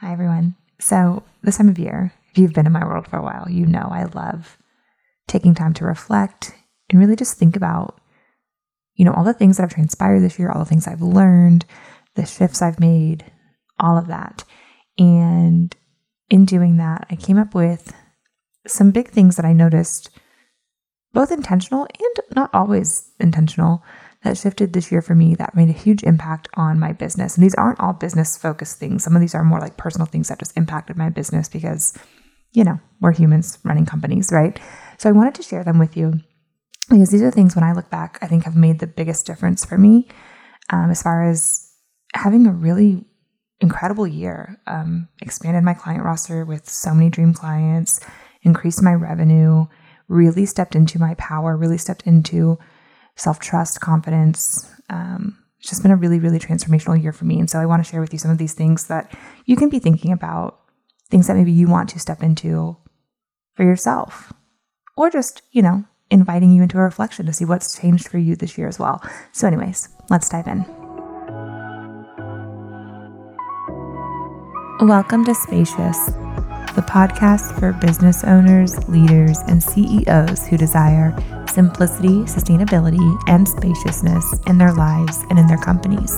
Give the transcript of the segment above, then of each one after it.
Hi, everyone. So, this time of year, if you've been in my world for a while, you know I love taking time to reflect and really just think about, you know, all the things that have transpired this year, all the things I've learned, the shifts I've made, all of that. And in doing that, I came up with some big things that I noticed, both intentional and not always intentional, that shifted this year for me that made a huge impact on my business. And these aren't all business focused things. Some of these are more like personal things that just impacted my business because, you know, we're humans running companies, right? So I wanted to share them with you because these are things when I look back, I think have made the biggest difference for me um, as far as having a really incredible year. Um, expanded my client roster with so many dream clients, increased my revenue, really stepped into my power, really stepped into self trust, confidence. Um, it's just been a really, really transformational year for me. And so I want to share with you some of these things that you can be thinking about, things that maybe you want to step into for yourself, or just, you know, inviting you into a reflection to see what's changed for you this year as well. So, anyways, let's dive in. Welcome to Spacious the podcast for business owners, leaders, and CEOs who desire simplicity, sustainability, and spaciousness in their lives and in their companies.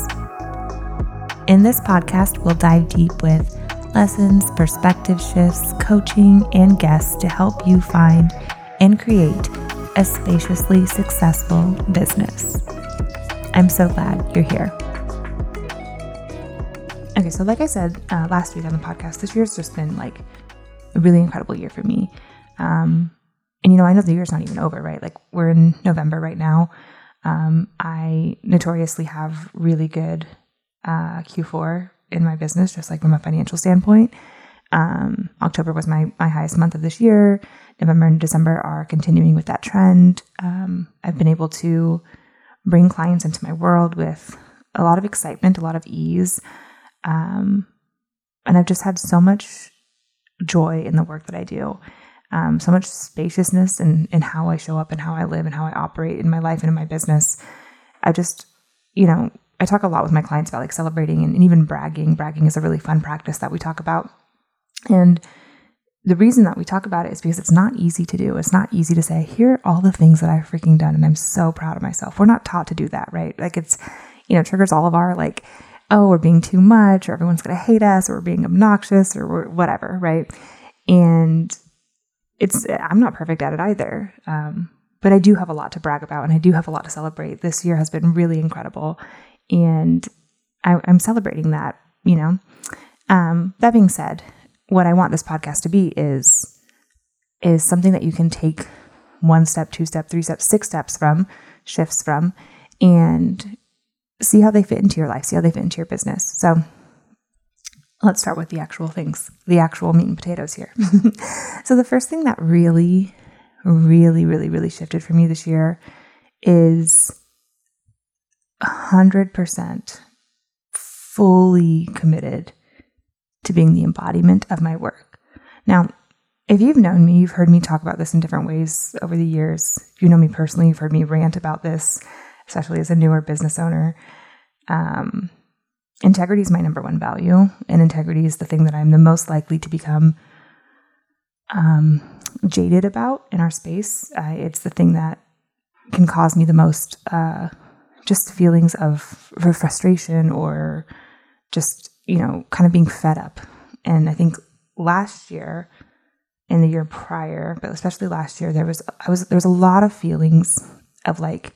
In this podcast, we'll dive deep with lessons, perspective shifts, coaching, and guests to help you find and create a spaciously successful business. I'm so glad you're here. Okay, so like I said uh, last week on the podcast, this year's just been like a really incredible year for me. Um, and you know, I know the year's not even over, right? Like we're in November right now. Um, I notoriously have really good uh, Q4 in my business, just like from a financial standpoint. Um, October was my my highest month of this year. November and December are continuing with that trend. Um, I've been able to bring clients into my world with a lot of excitement, a lot of ease, um, and I've just had so much joy in the work that I do. Um, so much spaciousness in, in how I show up and how I live and how I operate in my life and in my business. I just, you know, I talk a lot with my clients about like celebrating and, and even bragging. Bragging is a really fun practice that we talk about. And the reason that we talk about it is because it's not easy to do. It's not easy to say, here are all the things that I've freaking done and I'm so proud of myself. We're not taught to do that, right? Like it's, you know, triggers all of our like, oh, we're being too much or everyone's going to hate us or we're being obnoxious or whatever, right? And it's, I'm not perfect at it either. Um, but I do have a lot to brag about and I do have a lot to celebrate. This year has been really incredible. And I, am celebrating that, you know. Um, that being said, what I want this podcast to be is is something that you can take one step, two step, three steps, six steps from, shifts from, and see how they fit into your life, see how they fit into your business. So let's start with the actual things, the actual meat and potatoes here. so the first thing that really, really, really, really shifted for me this year is 100% fully committed to being the embodiment of my work. Now, if you've known me, you've heard me talk about this in different ways over the years. If you know me personally, you've heard me rant about this especially as a newer business owner. Um, integrity is my number one value, and integrity is the thing that I'm the most likely to become um, jaded about in our space. Uh, it's the thing that can cause me the most uh, just feelings of frustration or just, you know, kind of being fed up. And I think last year and the year prior, but especially last year, there was I was there was a lot of feelings of like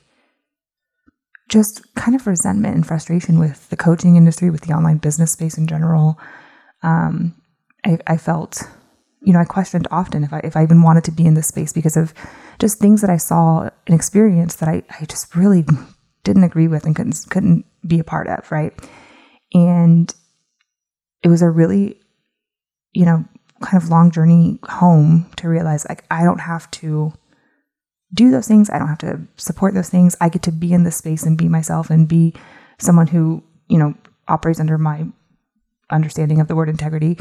just kind of resentment and frustration with the coaching industry, with the online business space in general. Um, I, I, felt, you know, I questioned often if I if I even wanted to be in this space because of just things that I saw and experienced that I, I just really didn't agree with and couldn't couldn't be a part of, right? And it was a really, you know, kind of long journey home to realize like I don't have to do those things. I don't have to support those things. I get to be in this space and be myself and be someone who, you know, operates under my understanding of the word integrity.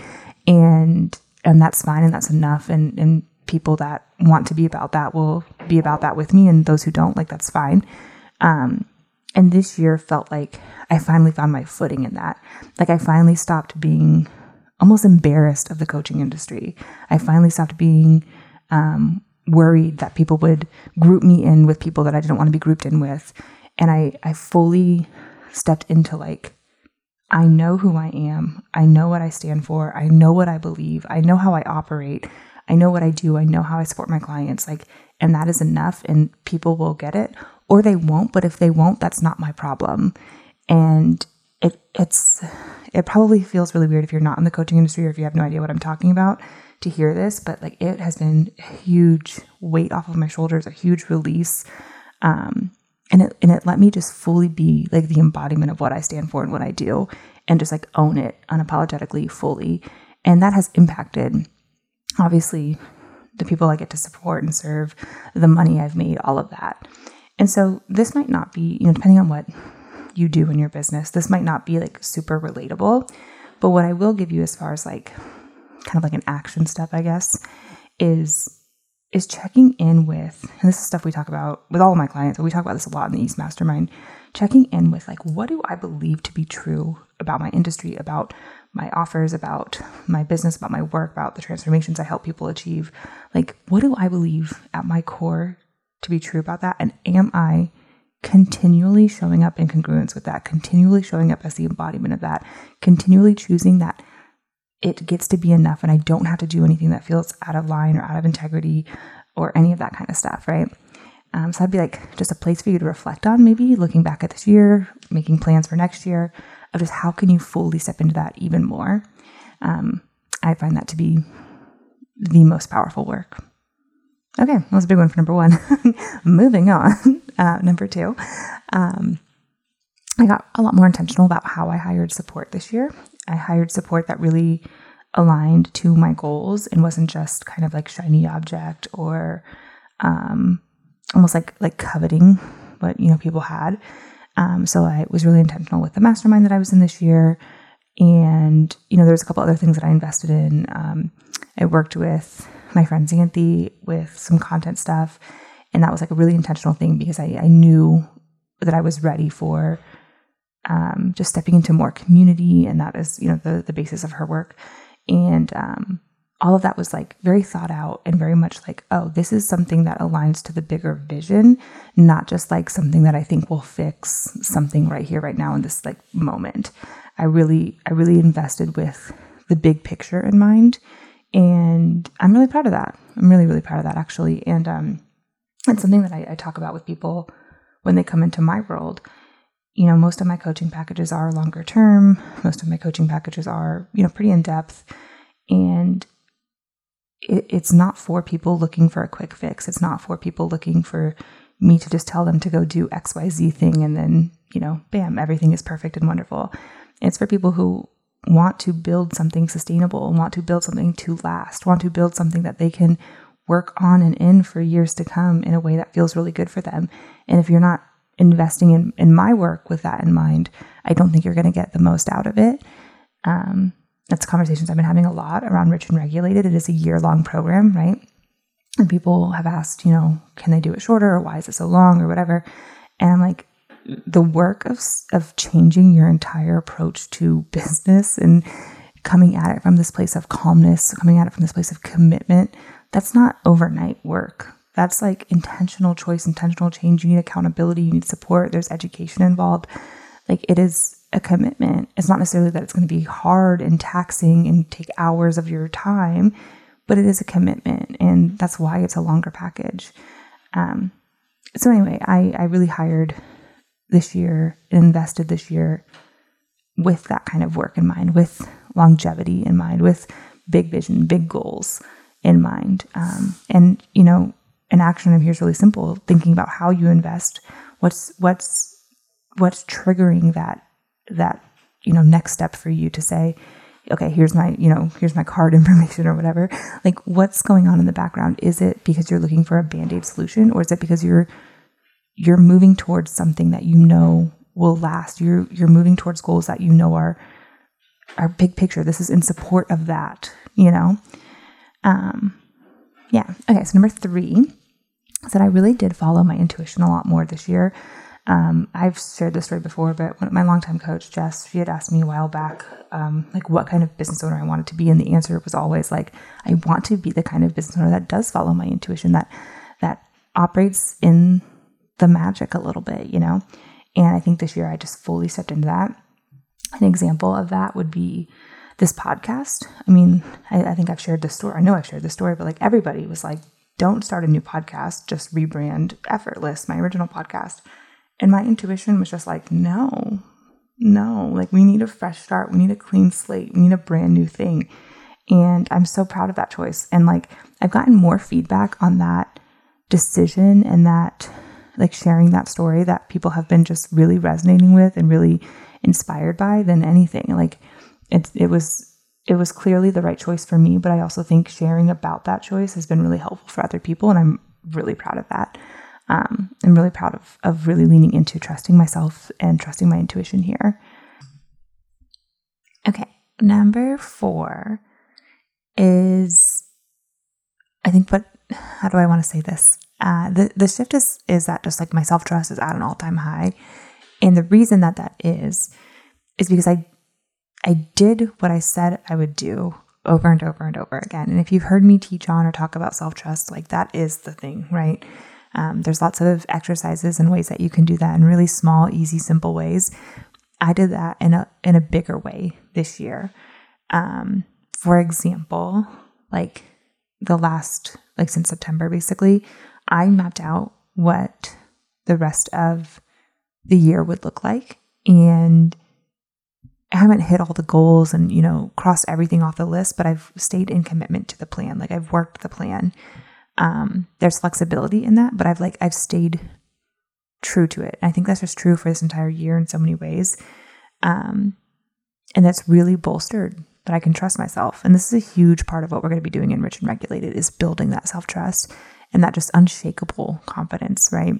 And and that's fine and that's enough. And and people that want to be about that will be about that with me. And those who don't, like that's fine. Um and this year felt like I finally found my footing in that. Like I finally stopped being almost embarrassed of the coaching industry. I finally stopped being um, worried that people would group me in with people that I didn't want to be grouped in with. And I, I fully stepped into like, I know who I am. I know what I stand for. I know what I believe. I know how I operate. I know what I do. I know how I support my clients. Like, and that is enough, and people will get it or they won't. But if they won't, that's not my problem. And it, it's, it probably feels really weird if you're not in the coaching industry or if you have no idea what I'm talking about to hear this, but like it has been a huge weight off of my shoulders, a huge release. Um, and it and it let me just fully be like the embodiment of what I stand for and what I do and just like own it unapologetically fully. And that has impacted obviously the people I get to support and serve, the money I've made, all of that. And so this might not be, you know, depending on what you do in your business, this might not be like super relatable. But what I will give you as far as like kind of like an action step, I guess, is is checking in with, and this is stuff we talk about with all of my clients, but we talk about this a lot in the East Mastermind, checking in with like, what do I believe to be true about my industry, about my offers, about my business, about my work, about the transformations I help people achieve? Like, what do I believe at my core to be true about that? And am I continually showing up in congruence with that, continually showing up as the embodiment of that, continually choosing that it gets to be enough and I don't have to do anything that feels out of line or out of integrity or any of that kind of stuff, right? Um, so that'd be like just a place for you to reflect on, maybe looking back at this year, making plans for next year of just how can you fully step into that even more. Um, I find that to be the most powerful work. Okay, that was a big one for number one. Moving on, uh, number two. Um, I got a lot more intentional about how I hired support this year. I hired support that really aligned to my goals and wasn't just kind of like shiny object or um, almost like like coveting what you know people had. Um, so I was really intentional with the mastermind that I was in this year, and you know there's a couple other things that I invested in. Um, I worked with my friend Xanthi with some content stuff, and that was like a really intentional thing because I, I knew that I was ready for um, just stepping into more community, and that is you know the the basis of her work, and um, all of that was like very thought out and very much like oh this is something that aligns to the bigger vision, not just like something that I think will fix something right here right now in this like moment. I really I really invested with the big picture in mind, and I'm really proud of that. I'm really really proud of that actually, and um, it's something that I, I talk about with people when they come into my world you know, most of my coaching packages are longer term. Most of my coaching packages are, you know, pretty in depth. And it, it's not for people looking for a quick fix. It's not for people looking for me to just tell them to go do XYZ thing and then, you know, bam, everything is perfect and wonderful. It's for people who want to build something sustainable, want to build something to last, want to build something that they can work on and in for years to come in a way that feels really good for them. And if you're not investing in, in my work with that in mind, I don't think you're going to get the most out of it. Um, that's conversations I've been having a lot around Rich and Regulated. It is a year long program, right? And people have asked, you know, can they do it shorter or why is it so long or whatever? And I'm like, the work of, of changing your entire approach to business and coming at it from this place of calmness, coming at it from this place of commitment, that's not overnight work. That's like intentional choice, intentional change. You need accountability, you need support, there's education involved. Like it is a commitment. It's not necessarily that it's going to be hard and taxing and take hours of your time, but it is a commitment. And that's why it's a longer package. Um, so, anyway, I, I really hired this year and invested this year with that kind of work in mind, with longevity in mind, with big vision, big goals in mind. Um, and, you know, an action item here is really simple thinking about how you invest what's what's what's triggering that that you know next step for you to say okay here's my you know here's my card information or whatever. Like what's going on in the background? Is it because you're looking for a band-aid solution or is it because you're you're moving towards something that you know will last? You're you're moving towards goals that you know are are big picture. This is in support of that you know? Um yeah. Okay. So number three is that I really did follow my intuition a lot more this year. Um, I've shared this story before, but my longtime coach, Jess, she had asked me a while back, um, like what kind of business owner I wanted to be. And the answer was always like, I want to be the kind of business owner that does follow my intuition, that, that operates in the magic a little bit, you know? And I think this year I just fully stepped into that. An example of that would be this podcast. I mean, I, I think I've shared this story. I know I've shared this story, but like everybody was like, don't start a new podcast, just rebrand Effortless, my original podcast. And my intuition was just like, no, no, like we need a fresh start. We need a clean slate. We need a brand new thing. And I'm so proud of that choice. And like, I've gotten more feedback on that decision and that, like, sharing that story that people have been just really resonating with and really inspired by than anything. Like, it, it was it was clearly the right choice for me, but I also think sharing about that choice has been really helpful for other people, and I'm really proud of that. Um, I'm really proud of of really leaning into trusting myself and trusting my intuition here. Okay, number four is I think what how do I want to say this? Uh, the the shift is is that just like my self trust is at an all time high, and the reason that that is is because I I did what I said I would do over and over and over again. And if you've heard me teach on or talk about self trust, like that is the thing, right? Um, there's lots of exercises and ways that you can do that in really small, easy, simple ways. I did that in a in a bigger way this year. Um, for example, like the last like since September, basically, I mapped out what the rest of the year would look like, and I haven't hit all the goals and, you know, crossed everything off the list, but I've stayed in commitment to the plan. Like I've worked the plan. Um, there's flexibility in that, but I've like, I've stayed true to it. I think that's just true for this entire year in so many ways. Um, and that's really bolstered that I can trust myself. And this is a huge part of what we're going to be doing in Rich and Regulated is building that self trust and that just unshakable confidence, right?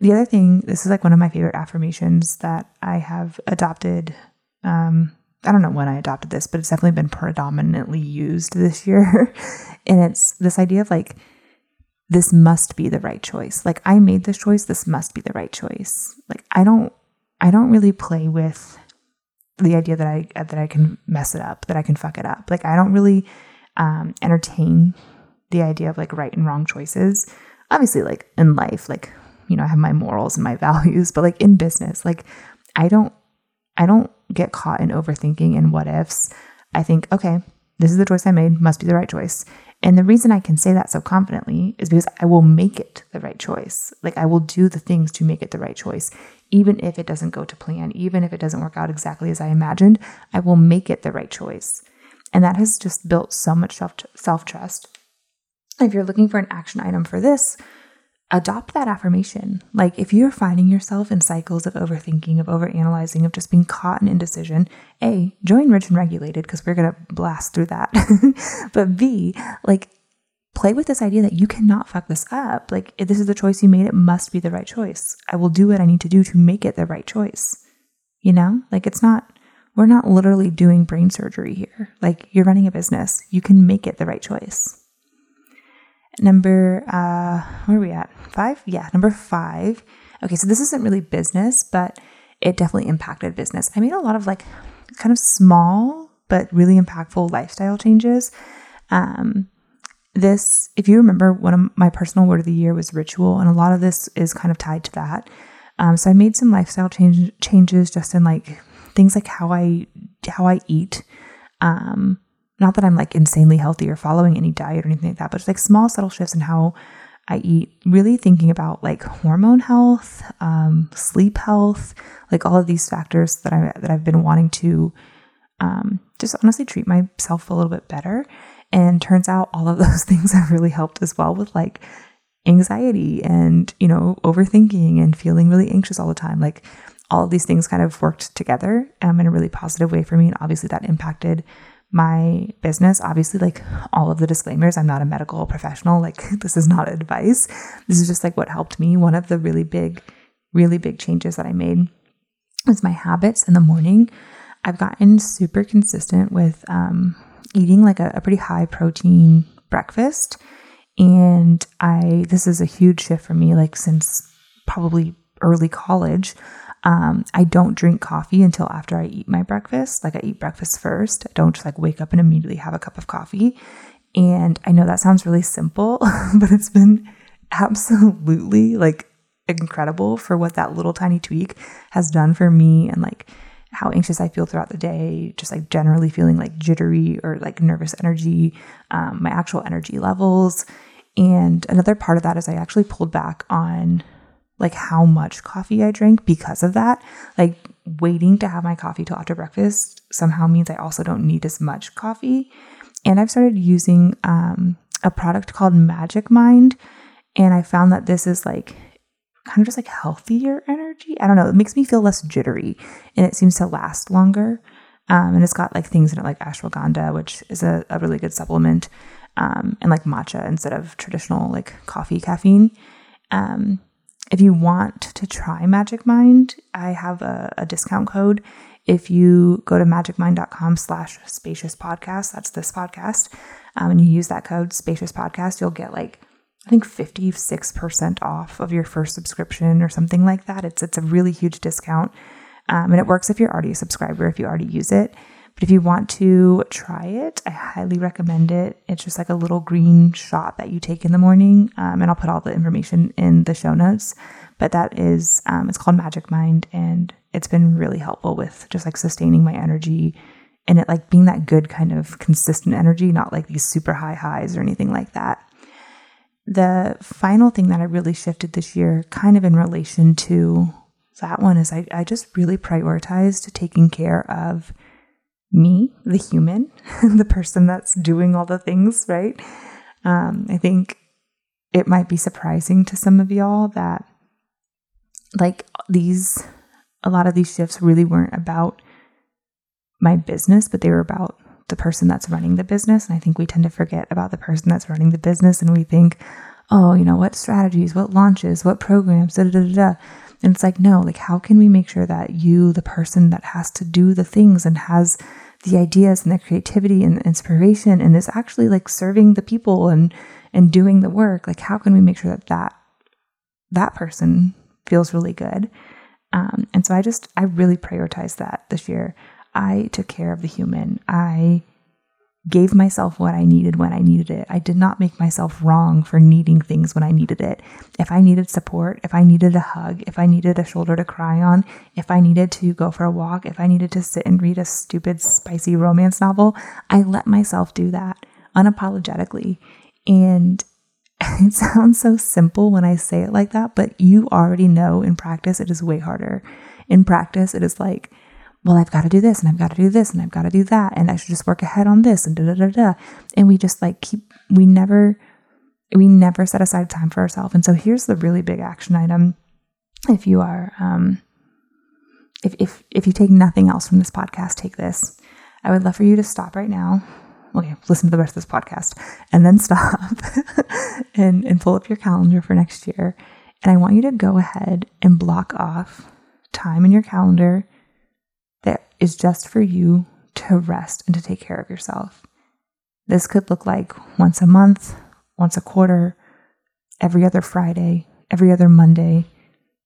The other thing, this is like one of my favorite affirmations that I have adopted um, I don't know when I adopted this, but it's definitely been predominantly used this year. and it's this idea of like, this must be the right choice. Like I made this choice, this must be the right choice. Like I don't I don't really play with the idea that I that I can mess it up, that I can fuck it up. Like I don't really um, entertain the idea of like right and wrong choices. Obviously, like in life, like you know, I have my morals and my values, but like in business, like I don't I don't get caught in overthinking and what ifs. I think, okay, this is the choice I made, must be the right choice. And the reason I can say that so confidently is because I will make it the right choice. Like I will do the things to make it the right choice. Even if it doesn't go to plan, even if it doesn't work out exactly as I imagined, I will make it the right choice. And that has just built so much self self trust. If you're looking for an action item for this, adopt that affirmation. Like if you're finding yourself in cycles of overthinking, of overanalyzing, of just being caught in indecision, A, join Rich and Regulated because we're going to blast through that. but B, like play with this idea that you cannot fuck this up. Like if this is the choice you made, it must be the right choice. I will do what I need to do to make it the right choice. You know? Like it's not we're not literally doing brain surgery here. Like you're running a business. You can make it the right choice. Number, uh, where are we at? Five? Yeah, number five. Okay, so this isn't really business, but it definitely impacted business. I made a lot of like kind of small but really impactful lifestyle changes. Um, this, if you remember, one of my personal word of the year was ritual, and a lot of this is kind of tied to that. Um, so I made some lifestyle change, changes just in like things like how I how I eat, um, not that I'm like insanely healthy or following any diet or anything like that, but just like small subtle shifts in how I eat, really thinking about like hormone health, um, sleep health, like all of these factors that I that I've been wanting to um, just honestly treat myself a little bit better. And turns out all of those things have really helped as well with like anxiety and you know overthinking and feeling really anxious all the time. Like all of these things kind of worked together um, in a really positive way for me, and obviously that impacted my business. Obviously, like all of the disclaimers, I'm not a medical professional. Like, this is not advice. This is just like what helped me. One of the really big, really big changes that I made was my habits in the morning. I've gotten super consistent with um, eating like a, a pretty high protein breakfast. And I, this is a huge shift for me, like since probably early college, um, I don't drink coffee until after I eat my breakfast. Like I eat breakfast first. I don't just like wake up and immediately have a cup of coffee. And I know that sounds really simple, but it's been absolutely like incredible for what that little tiny tweak has done for me and like how anxious I feel throughout the day, just like generally feeling like jittery or like nervous energy, um, my actual energy levels. And another part of that is I actually pulled back on like how much coffee I drink because of that. Like waiting to have my coffee till after breakfast somehow means I also don't need as much coffee. And I've started using um, a product called Magic Mind. And I found that this is like kind of just like healthier energy. I don't know. It makes me feel less jittery and it seems to last longer. Um, and it's got like things in it like ashwagandha, which is a, a really good supplement, um, and like matcha instead of traditional like coffee caffeine. Um, if you want to try Magic Mind, I have a, a discount code. If you go to magicmind.com slash spacious podcast, that's this podcast, um, and you use that code spacious podcast, you'll get like I think 56% off of your first subscription or something like that. It's it's a really huge discount. Um, and it works if you're already a subscriber, if you already use it. But if you want to try it, I highly recommend it. It's just like a little green shot that you take in the morning. Um, and I'll put all the information in the show notes. But that is, um, it's called Magic Mind. And it's been really helpful with just like sustaining my energy and it like being that good kind of consistent energy, not like these super high highs or anything like that. The final thing that I really shifted this year, kind of in relation to that one, is I, I just really prioritized taking care of me, the human, the person that's doing all the things, right? Um, I think it might be surprising to some of y'all that, like, these, a lot of these shifts really weren't about my business, but they were about the person that's running the business. And I think we tend to forget about the person that's running the business and we think, oh, you know, what strategies, what launches, what programs, da da da da. And it's like, no, like, how can we make sure that you, the person that has to do the things and has the ideas and the creativity and the inspiration and is actually like serving the people and and doing the work, like, how can we make sure that that, that person feels really good? Um, and so I just, I really prioritized that this year. I took care of the human. I gave myself what I needed when I needed it. I did not make myself wrong for needing things when I needed it. If I needed support, if I needed a hug, if I needed a shoulder to cry on, if I needed to go for a walk, if I needed to sit and read a stupid, spicy romance novel, I let myself do that unapologetically. And it sounds so simple when I say it like that, but you already know in practice it is way harder. In practice, it is like, well, I've got to do this and I've got to do this and I've got to do that. And I should just work ahead on this and da da da da. And we just like keep, we never, we never set aside time for ourselves. And so here's the really big action item. If you are, um, if, if, if you take nothing else from this podcast, take this. I would love for you to stop right now. Okay, listen to the rest of this podcast and then stop and, and pull up your calendar for next year. And I want you to go ahead and block off time in your calendar is just for you to rest and to take care of yourself. This could look like once a month, once a quarter, every other Friday, every other Monday,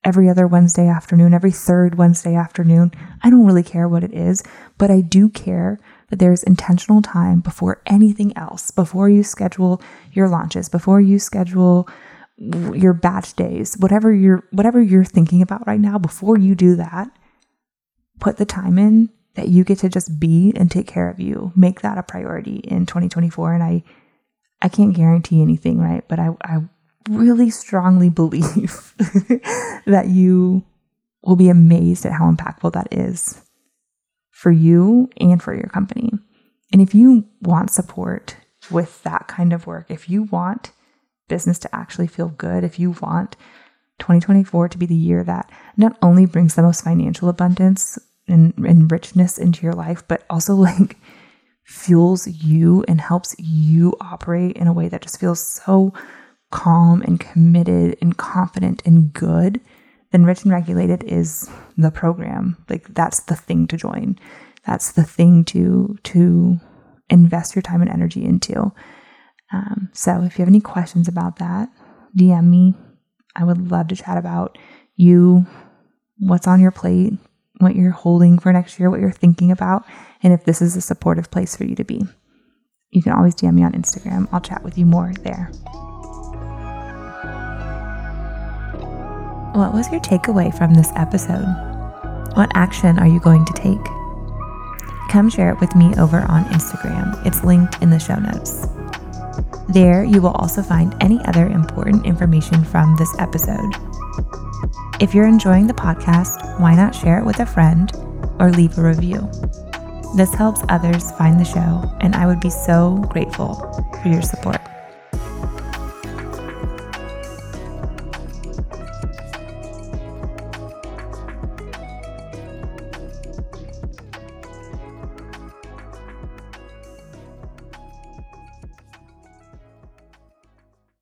every other Wednesday afternoon, every third Wednesday afternoon. I don't really care what it is, but I do care that there's intentional time before anything else, before you schedule your launches, before you schedule your batch days, whatever you're whatever you're thinking about right now, before you do that, put the time in that you get to just be and take care of you. Make that a priority in 2024. And I, I can't guarantee anything, right? But I, I really strongly believe that you will be amazed at how impactful that is for you and for your company. And if you want support with that kind of work, if you want business to actually feel good, if you want 2024 to be the year that not only brings the most financial abundance and, and richness into your life, but also like fuels you and helps you operate in a way that just feels so calm and committed and confident and good, then Rich and Regulated is the program. Like that's the thing to join. That's the thing to to invest your time and energy into. Um, so if you have any questions about that, DM me. I would love to chat about you what's on your plate, what you're holding for next year, what you're thinking about, and if this is a supportive place for you to be. You can always DM me on Instagram. I'll chat with you more there. What was your takeaway from this episode? What action are you going to take? Come share it with me over on Instagram. It's linked in the show notes. There, you will also find any other important information from this episode. If you're enjoying the podcast, why not share it with a friend or leave a review? This helps others find the show, and I would be so grateful for your support.